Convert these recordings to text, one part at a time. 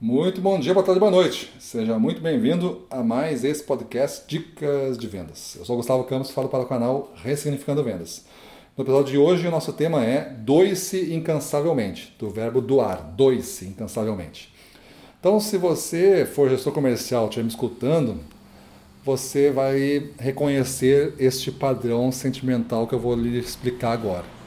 Muito bom dia, boa tarde, boa noite. Seja muito bem-vindo a mais esse podcast Dicas de Vendas. Eu sou Gustavo Campos falo para o canal Ressignificando Vendas. No episódio de hoje, o nosso tema é doe-se incansavelmente, do verbo doar, doe-se incansavelmente. Então, se você for gestor comercial, estiver me escutando, você vai reconhecer este padrão sentimental que eu vou lhe explicar agora.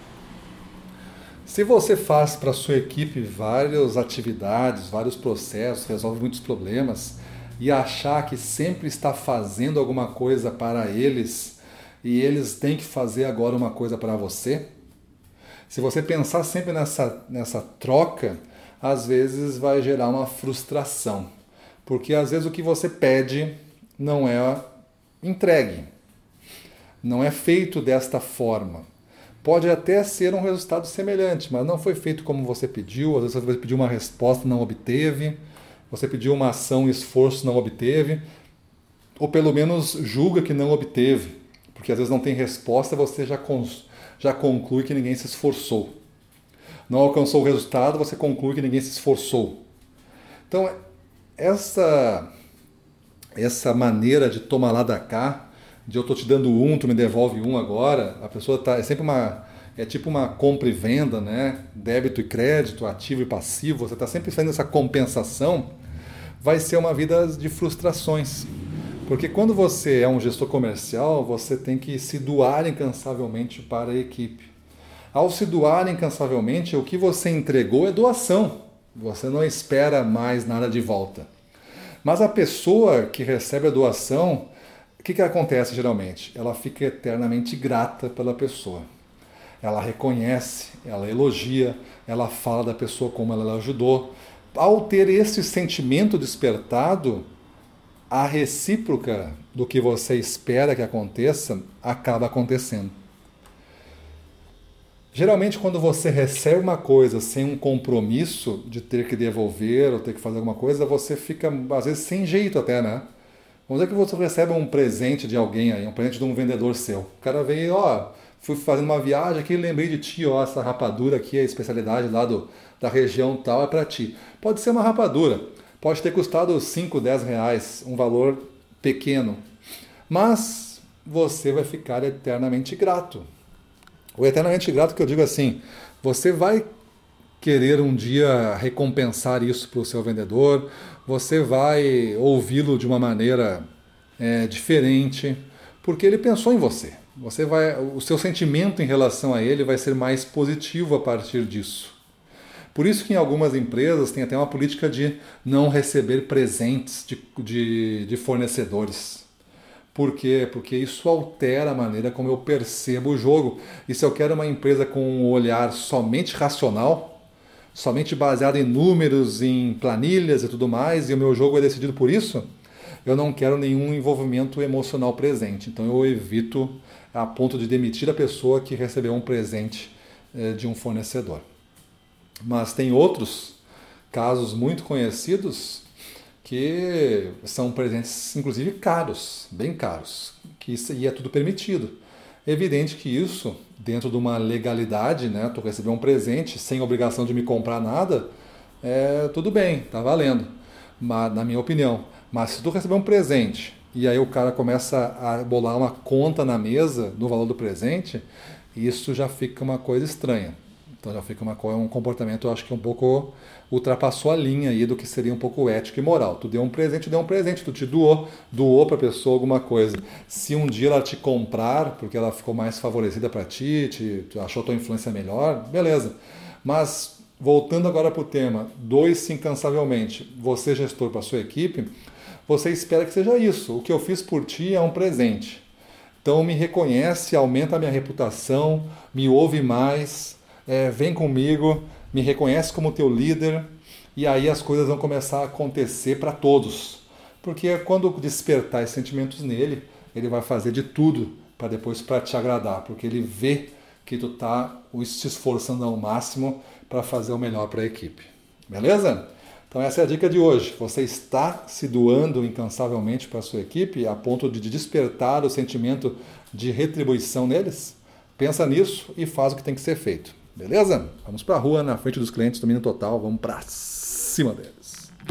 Se você faz para sua equipe várias atividades, vários processos, resolve muitos problemas e achar que sempre está fazendo alguma coisa para eles e eles têm que fazer agora uma coisa para você, se você pensar sempre nessa, nessa troca, às vezes vai gerar uma frustração. Porque às vezes o que você pede não é entregue, não é feito desta forma. Pode até ser um resultado semelhante, mas não foi feito como você pediu. Às vezes você pediu uma resposta não obteve, você pediu uma ação esforço não obteve, ou pelo menos julga que não obteve, porque às vezes não tem resposta, você já, já conclui que ninguém se esforçou. Não alcançou o resultado, você conclui que ninguém se esforçou. Então, essa, essa maneira de tomar lá da cá de eu tô te dando um, tu me devolve um agora, a pessoa tá é sempre uma é tipo uma compra e venda, né? Débito e crédito, ativo e passivo, você está sempre fazendo essa compensação, vai ser uma vida de frustrações. Porque quando você é um gestor comercial, você tem que se doar incansavelmente para a equipe. Ao se doar incansavelmente, o que você entregou é doação. Você não espera mais nada de volta. Mas a pessoa que recebe a doação, o que, que acontece geralmente? Ela fica eternamente grata pela pessoa. Ela reconhece, ela elogia, ela fala da pessoa como ela ajudou. Ao ter esse sentimento despertado, a recíproca do que você espera que aconteça acaba acontecendo. Geralmente, quando você recebe uma coisa sem um compromisso de ter que devolver ou ter que fazer alguma coisa, você fica, às vezes, sem jeito até, né? Vamos dizer que você recebe um presente de alguém aí, um presente de um vendedor seu. O cara veio, ó, fui fazendo uma viagem aqui, lembrei de ti, ó, essa rapadura aqui, a especialidade lá do, da região tal é para ti. Pode ser uma rapadura, pode ter custado 5, 10 reais, um valor pequeno, mas você vai ficar eternamente grato. O eternamente grato que eu digo assim, você vai querer um dia recompensar isso para o seu vendedor, você vai ouvi-lo de uma maneira é, diferente, porque ele pensou em você. Você vai, o seu sentimento em relação a ele vai ser mais positivo a partir disso. Por isso que em algumas empresas tem até uma política de não receber presentes de, de, de fornecedores. Por quê? Porque isso altera a maneira como eu percebo o jogo. E se eu quero uma empresa com um olhar somente racional, somente baseado em números, em planilhas e tudo mais, e o meu jogo é decidido por isso, eu não quero nenhum envolvimento emocional presente. Então eu evito a ponto de demitir a pessoa que recebeu um presente eh, de um fornecedor. Mas tem outros casos muito conhecidos que são presentes, inclusive caros, bem caros, que e é tudo permitido. É evidente que isso, dentro de uma legalidade, né, tu receber um presente sem obrigação de me comprar nada, é tudo bem, tá valendo, mas, na minha opinião. Mas se tu receber um presente e aí o cara começa a bolar uma conta na mesa do valor do presente, isso já fica uma coisa estranha. Então já fica uma, um comportamento, eu acho que um pouco ultrapassou a linha aí do que seria um pouco ético e moral. Tu deu um presente, deu um presente, tu te doou, doou para a pessoa alguma coisa. Se um dia ela te comprar, porque ela ficou mais favorecida para ti, te achou tua influência melhor, beleza. Mas voltando agora para o tema, doe-se incansavelmente. Você, gestor, para sua equipe, você espera que seja isso. O que eu fiz por ti é um presente. Então me reconhece, aumenta a minha reputação, me ouve mais, é, vem comigo, me reconhece como teu líder, e aí as coisas vão começar a acontecer para todos. Porque quando despertar esses sentimentos nele, ele vai fazer de tudo para depois para te agradar, porque ele vê que tu tá se esforçando ao máximo para fazer o melhor para a equipe. Beleza? Então essa é a dica de hoje. Você está se doando incansavelmente para a sua equipe a ponto de despertar o sentimento de retribuição neles? Pensa nisso e faz o que tem que ser feito. Beleza? Vamos para a rua, na frente dos clientes, domínio total, vamos para cima deles.